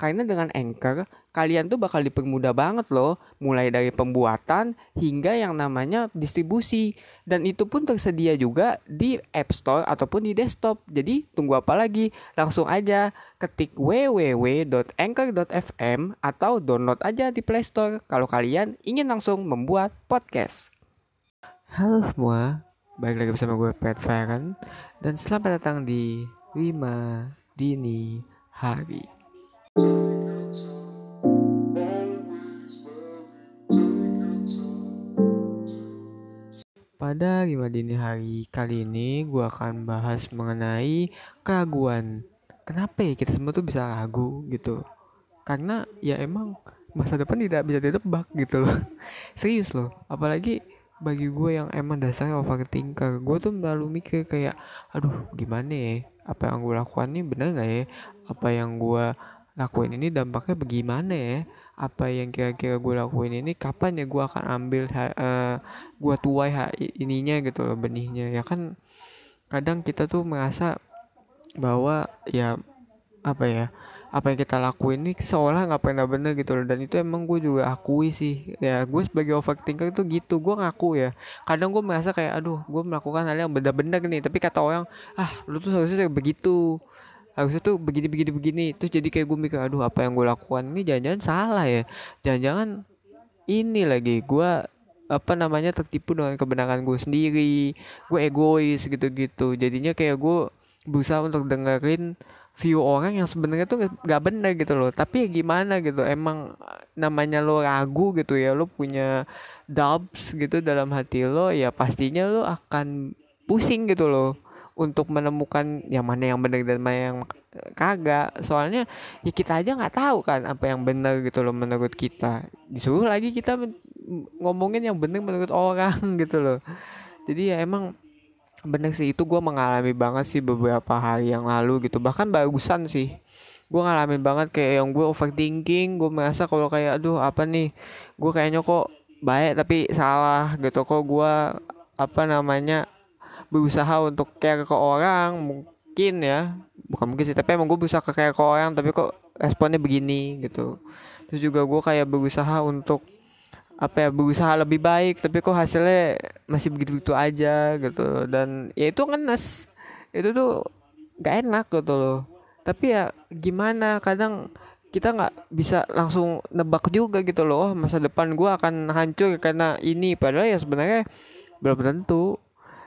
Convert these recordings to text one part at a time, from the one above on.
Karena dengan Anchor, kalian tuh bakal dipermudah banget loh, mulai dari pembuatan hingga yang namanya distribusi. Dan itu pun tersedia juga di App Store ataupun di desktop. Jadi tunggu apa lagi? Langsung aja ketik www.anchor.fm atau download aja di Play Store kalau kalian ingin langsung membuat podcast. Halo semua, balik lagi bersama gue Pat Feren dan selamat datang di 5 Dini Hari. Pada lima dini hari kali ini gue akan bahas mengenai keraguan. Kenapa ya kita semua tuh bisa ragu gitu? Karena ya emang masa depan tidak bisa ditebak gitu loh. Serius loh, apalagi bagi gue yang emang dasarnya overthinker gue tuh selalu mikir kayak aduh gimana ya apa yang gue lakukan ini bener gak ya apa yang gue lakuin ini dampaknya bagaimana ya? Apa yang kira-kira gue lakuin ini? Kapan ya gue akan ambil uh, gue tuai ininya gitu loh benihnya. Ya kan kadang kita tuh merasa bahwa ya apa ya apa yang kita lakuin ini seolah nggak pernah bener gitu loh. Dan itu emang gue juga akui sih. Ya gue sebagai overthinker itu gitu gue ngaku ya. Kadang gue merasa kayak aduh gue melakukan hal yang benar-benar nih. Tapi kata orang ah lu tuh seharusnya begitu harusnya tuh begini begini begini. Terus jadi kayak gue mikir aduh apa yang gue lakukan ini jangan-jangan salah ya? Jangan-jangan ini lagi gue apa namanya tertipu dengan kebenaran gue sendiri. Gue egois gitu-gitu. Jadinya kayak gue berusaha untuk dengerin view orang yang sebenarnya tuh gak bener gitu loh. Tapi ya gimana gitu emang namanya lo ragu gitu ya lo punya doubts gitu dalam hati lo ya pastinya lo akan pusing gitu loh untuk menemukan yang mana yang benar dan mana yang kagak. Soalnya ya kita aja nggak tahu kan apa yang benar gitu loh menurut kita. Disuruh lagi kita ngomongin yang benar menurut orang gitu loh. Jadi ya emang bener sih itu gue mengalami banget sih beberapa hari yang lalu gitu. Bahkan bagusan sih gue ngalamin banget kayak yang gue overthinking gue merasa kalau kayak aduh apa nih? Gue kayaknya kok baik tapi salah gitu. Kok gue apa namanya berusaha untuk care ke orang mungkin ya. Bukan mungkin sih tapi emang gue berusaha ke care ke orang tapi kok responnya begini gitu. Terus juga gue kayak berusaha untuk apa ya berusaha lebih baik tapi kok hasilnya masih begitu-begitu aja gitu. Dan ya itu ngenes. Itu tuh gak enak gitu loh. Tapi ya gimana kadang kita nggak bisa langsung nebak juga gitu loh. Masa depan gue akan hancur karena ini padahal ya sebenarnya belum tentu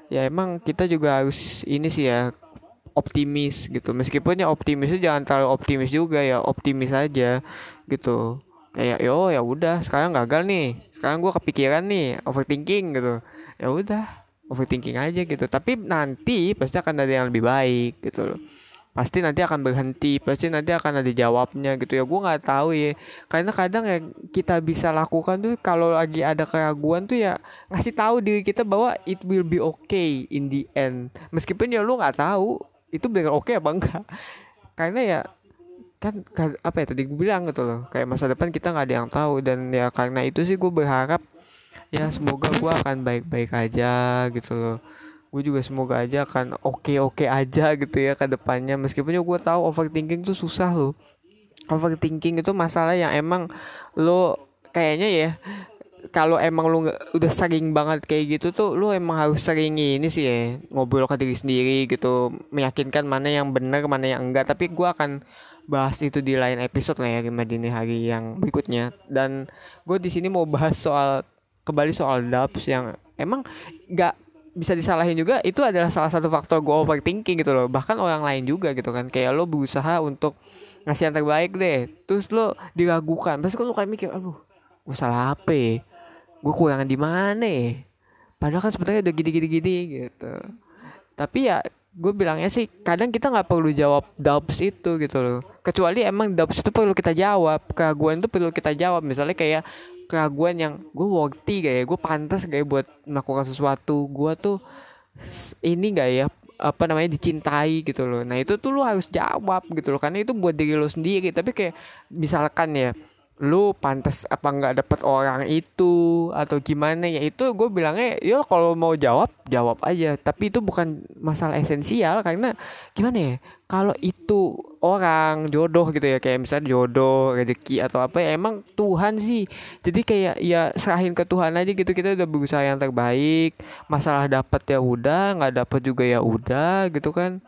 ya emang kita juga harus ini sih ya optimis gitu. Meskipun ya optimisnya jangan terlalu optimis juga ya optimis aja gitu. Kayak yo ya udah sekarang gagal nih. Sekarang gue kepikiran nih overthinking gitu. Ya udah overthinking aja gitu. Tapi nanti pasti akan ada yang lebih baik gitu loh pasti nanti akan berhenti pasti nanti akan ada jawabnya gitu ya. Gue nggak tahu ya. Karena kadang ya kita bisa lakukan tuh kalau lagi ada keraguan tuh ya ngasih tahu diri kita bahwa it will be okay in the end. Meskipun ya lu nggak tahu itu benar oke okay apa enggak karena ya kan apa ya tadi gue bilang gitu loh kayak masa depan kita nggak ada yang tahu dan ya karena itu sih gue berharap ya semoga gue akan baik-baik aja gitu loh gue juga semoga aja akan oke-oke aja gitu ya ke depannya. Meskipun gue tahu overthinking tuh susah loh. Overthinking itu masalah yang emang lo kayaknya ya kalau emang lu udah sering banget kayak gitu tuh lu emang harus sering ini sih ya ngobrol ke diri sendiri gitu. Meyakinkan mana yang benar mana yang enggak. Tapi gue akan bahas itu di lain episode lah ya lima dini hari yang berikutnya. Dan gue di sini mau bahas soal kembali soal dubs yang emang nggak bisa disalahin juga itu adalah salah satu faktor gue overthinking gitu loh. Bahkan orang lain juga gitu kan. Kayak lo berusaha untuk ngasih yang terbaik deh. Terus lo diragukan. Pasti kan lo kayak mikir aduh gue salah apa ya? Gue kurangan di mana ya? Padahal kan sebenarnya udah gini-gini gini gitu. Tapi ya gue bilangnya sih kadang kita nggak perlu jawab doubts itu gitu loh. Kecuali emang doubts itu perlu kita jawab keraguan itu perlu kita jawab. Misalnya kayak keraguan yang gue worthy gak ya? Gue pantas gak ya buat melakukan sesuatu? Gue tuh ini gak ya? Apa namanya? Dicintai gitu loh. Nah itu tuh lo harus jawab gitu loh. Karena itu buat diri lo sendiri. Tapi kayak misalkan ya lu pantas apa nggak dapet orang itu atau gimana ya itu gue bilangnya ya kalau mau jawab jawab aja. Tapi itu bukan masalah esensial karena gimana ya kalau itu orang jodoh gitu ya kayak misalnya jodoh rezeki atau apa ya emang Tuhan sih. Jadi kayak ya serahin ke Tuhan aja gitu kita udah berusaha yang terbaik masalah dapat ya udah nggak dapat juga ya udah gitu kan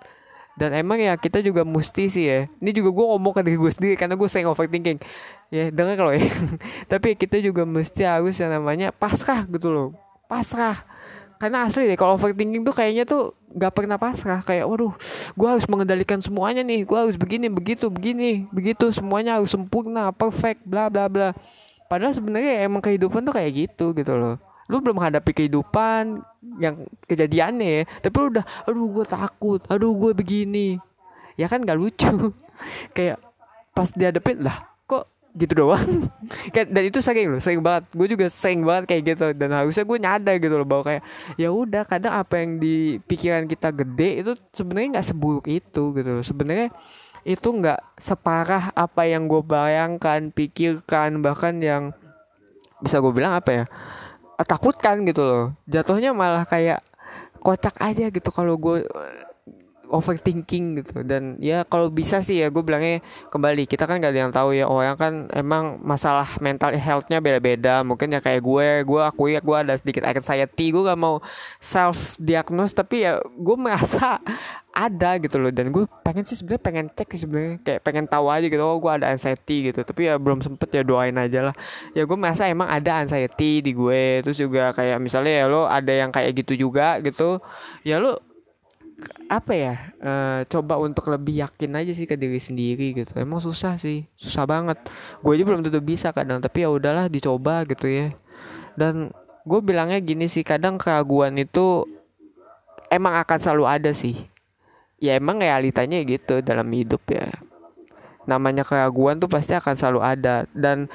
dan emang ya kita juga mesti sih ya. Ini juga gue ngomong ke diri gue sendiri karena gue sering overthinking. Ya dengar kalau ya. Tapi kita juga mesti harus yang namanya pasrah gitu loh. Pasrah. Karena asli deh kalau overthinking tuh kayaknya tuh gak pernah pasrah. Kayak waduh gue harus mengendalikan semuanya nih. Gue harus begini begitu begini begitu. Semuanya harus sempurna perfect bla bla bla. Padahal sebenarnya emang kehidupan tuh kayak gitu gitu loh lu belum menghadapi kehidupan yang kejadiannya ya. Tapi lu udah aduh gue takut. Aduh gue begini. Ya kan gak lucu. Kayak pas dihadapin lah kok gitu doang? Kayak dan itu sering loh sering banget. Gue juga sering banget kayak gitu. Dan harusnya gue nyadar gitu loh bahwa kayak ya udah kadang apa yang di pikiran kita gede itu sebenarnya nggak seburuk itu gitu loh. Sebenarnya itu nggak separah apa yang gue bayangkan pikirkan bahkan yang bisa gue bilang apa ya takutkan gitu loh. Jatuhnya malah kayak kocak aja gitu kalau gue overthinking gitu. Dan ya kalau bisa sih ya gue bilangnya kembali kita kan gak ada yang tahu ya orang kan emang masalah mental healthnya beda-beda. Mungkin ya kayak gue gue akui ya gue ada sedikit anxiety gue gak mau self diagnose tapi ya gue merasa ada gitu loh. Dan gue pengen sih sebenarnya pengen cek sih sebenarnya kayak pengen tahu aja gitu oh gue ada anxiety gitu. Tapi ya belum sempet ya doain aja lah. Ya gue merasa emang ada anxiety di gue. Terus juga kayak misalnya ya lo ada yang kayak gitu juga gitu ya lo apa ya e, coba untuk lebih yakin aja sih ke diri sendiri gitu. Emang susah sih susah banget. Gue aja belum tentu bisa kadang tapi ya udahlah dicoba gitu ya. Dan gue bilangnya gini sih kadang keraguan itu emang akan selalu ada sih. Ya emang realitanya gitu dalam hidup ya. Namanya keraguan tuh pasti akan selalu ada. Dan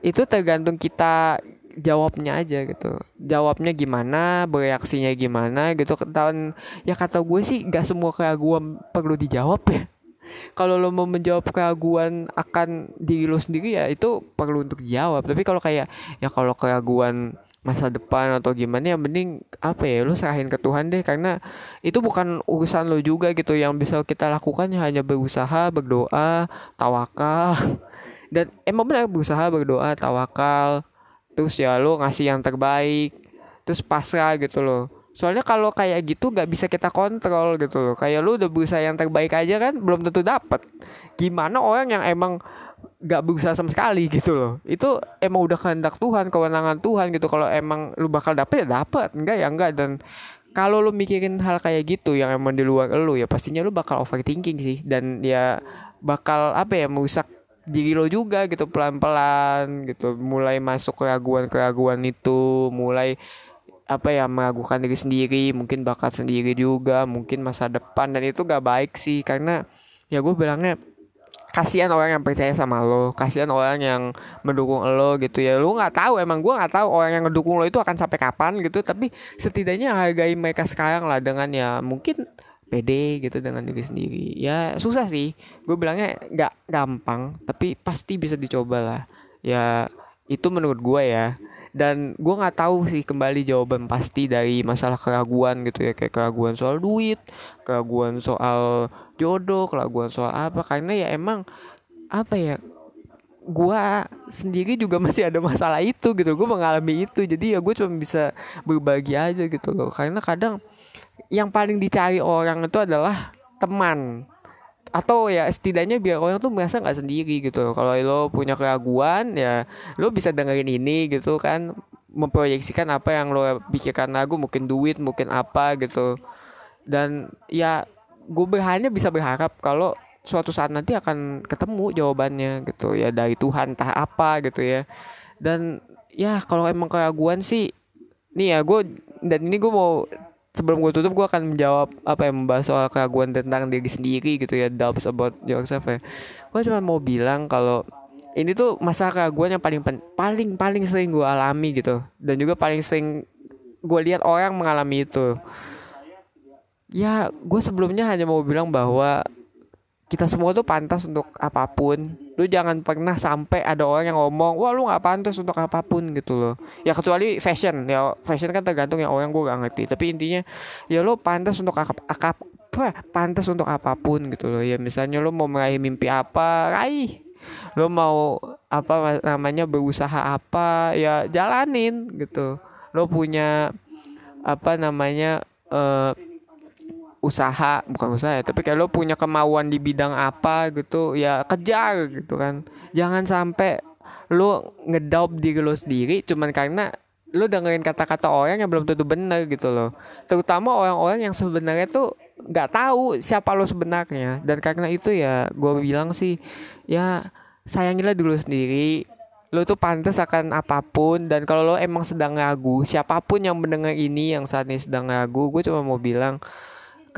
itu tergantung kita jawabnya aja gitu. Jawabnya gimana bereaksinya gimana gitu. Tahun ya kata gue sih gak semua keraguan perlu dijawab ya. Kalau lo mau menjawab keraguan akan diri lo sendiri ya itu perlu untuk dijawab. Tapi kalau kayak ya kalau keraguan masa depan atau gimana yang mending apa ya lu serahin ke Tuhan deh. Karena itu bukan urusan lo juga gitu. Yang bisa kita lakukan hanya berusaha berdoa tawakal. Dan emang benar berusaha berdoa tawakal terus ya lo ngasih yang terbaik. Terus pasrah gitu loh. Soalnya kalau kayak gitu gak bisa kita kontrol gitu loh. Kayak lu udah berusaha yang terbaik aja kan belum tentu dapat gimana orang yang emang gak berusaha sama sekali gitu loh. Itu emang udah kehendak Tuhan kewenangan Tuhan gitu. Kalau emang lu bakal dapet ya dapet. Enggak ya enggak. Dan kalau lu mikirin hal kayak gitu yang emang di luar lu ya pastinya lu bakal overthinking sih. Dan ya bakal apa ya merusak diri lo juga gitu pelan-pelan gitu mulai masuk keraguan-keraguan itu mulai apa ya meragukan diri sendiri mungkin bakat sendiri juga mungkin masa depan dan itu gak baik sih karena ya gue bilangnya kasihan orang yang percaya sama lo kasihan orang yang mendukung lo gitu ya. Lo nggak tahu emang gue nggak tahu orang yang mendukung lo itu akan sampai kapan gitu tapi setidaknya hargai mereka sekarang lah dengan ya mungkin pede gitu dengan diri sendiri. Ya susah sih. Gue bilangnya nggak gampang tapi pasti bisa dicoba lah ya itu menurut gue ya. Dan gue nggak tahu sih kembali jawaban pasti dari masalah keraguan gitu ya. Kayak keraguan soal duit keraguan soal jodoh keraguan soal apa. Karena ya emang apa ya gue sendiri juga masih ada masalah itu gitu. Gue mengalami itu. Jadi ya gue cuma bisa berbagi aja gitu loh. Karena kadang yang paling dicari orang itu adalah teman. Atau ya setidaknya biar orang tuh merasa nggak sendiri gitu kalau lo punya keraguan ya lo bisa dengerin ini gitu kan. Memproyeksikan apa yang lo pikirkan. Lagu mungkin duit mungkin apa gitu. Dan ya gue berhanya bisa berharap kalau suatu saat nanti akan ketemu jawabannya gitu. Ya dari Tuhan entah apa gitu ya. Dan ya kalau emang keraguan sih nih ya gue dan ini gue mau sebelum gue tutup gue akan menjawab apa yang membahas soal keraguan tentang diri sendiri gitu ya doubts about yourself ya. Gue cuma mau bilang kalau ini tuh masalah keraguan yang paling paling paling sering gue alami gitu. Dan juga paling sering gue lihat orang mengalami itu. Ya gue sebelumnya hanya mau bilang bahwa kita semua tuh pantas untuk apa pun lu jangan pernah sampai ada orang yang ngomong wah lu nggak pantas untuk apa pun gitu loh. Ya kecuali fashion. Ya fashion kan tergantung ya orang gue gak ngerti. Tapi intinya ya lu pantas untuk akap, akap apa pantas untuk apa pun gitu loh. Ya misalnya lu mau meraih mimpi apa raih. Lu mau apa namanya berusaha apa ya jalanin gitu. Lo punya apa namanya uh, usaha bukan usaha ya tapi kalau punya kemauan di bidang apa gitu ya kejar gitu kan. Jangan sampai lo ngedaup diri lo sendiri cuman karena lo dengerin kata-kata orang yang belum tentu benar gitu loh. Terutama orang-orang yang sebenarnya tuh nggak tahu siapa lo sebenarnya. Dan karena itu ya gue bilang sih ya sayangilah dulu sendiri. Lo tuh pantas akan apa pun. Dan kalau lo emang sedang ragu siapa pun yang mendengar ini yang saat ini sedang ragu gue cuma mau bilang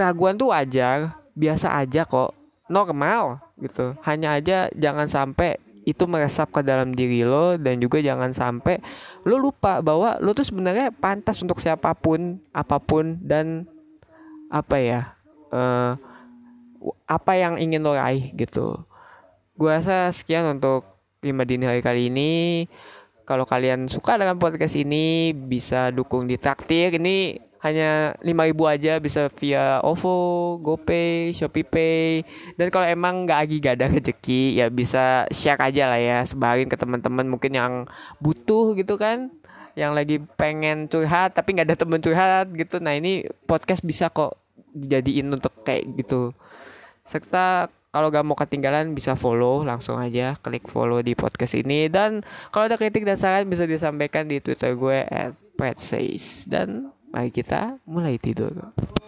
keraguan tuh wajar biasa aja kok normal gitu. Hanya aja jangan sampai itu meresap ke dalam diri lo dan juga jangan sampai lo lupa bahwa lo tuh sebenarnya pantas untuk siapa pun apa pun dan apa ya uh, apa yang ingin lo raih gitu. Gue rasa sekian untuk lima dini hari kali ini. Kalau kalian suka dengan podcast ini bisa dukung di traktir. Ini hanya 5000 aja bisa via OVO, GoPay, ShopeePay. Dan kalau emang nggak lagi gak ada rezeki ya bisa share aja lah ya, sebarin ke teman-teman mungkin yang butuh gitu kan, yang lagi pengen curhat tapi nggak ada temen curhat gitu. Nah ini podcast bisa kok dijadiin untuk kayak gitu. Serta kalau gak mau ketinggalan bisa follow langsung aja klik follow di podcast ini dan kalau ada kritik dan saran bisa disampaikan di twitter gue at dan Mari kita mulai tidur.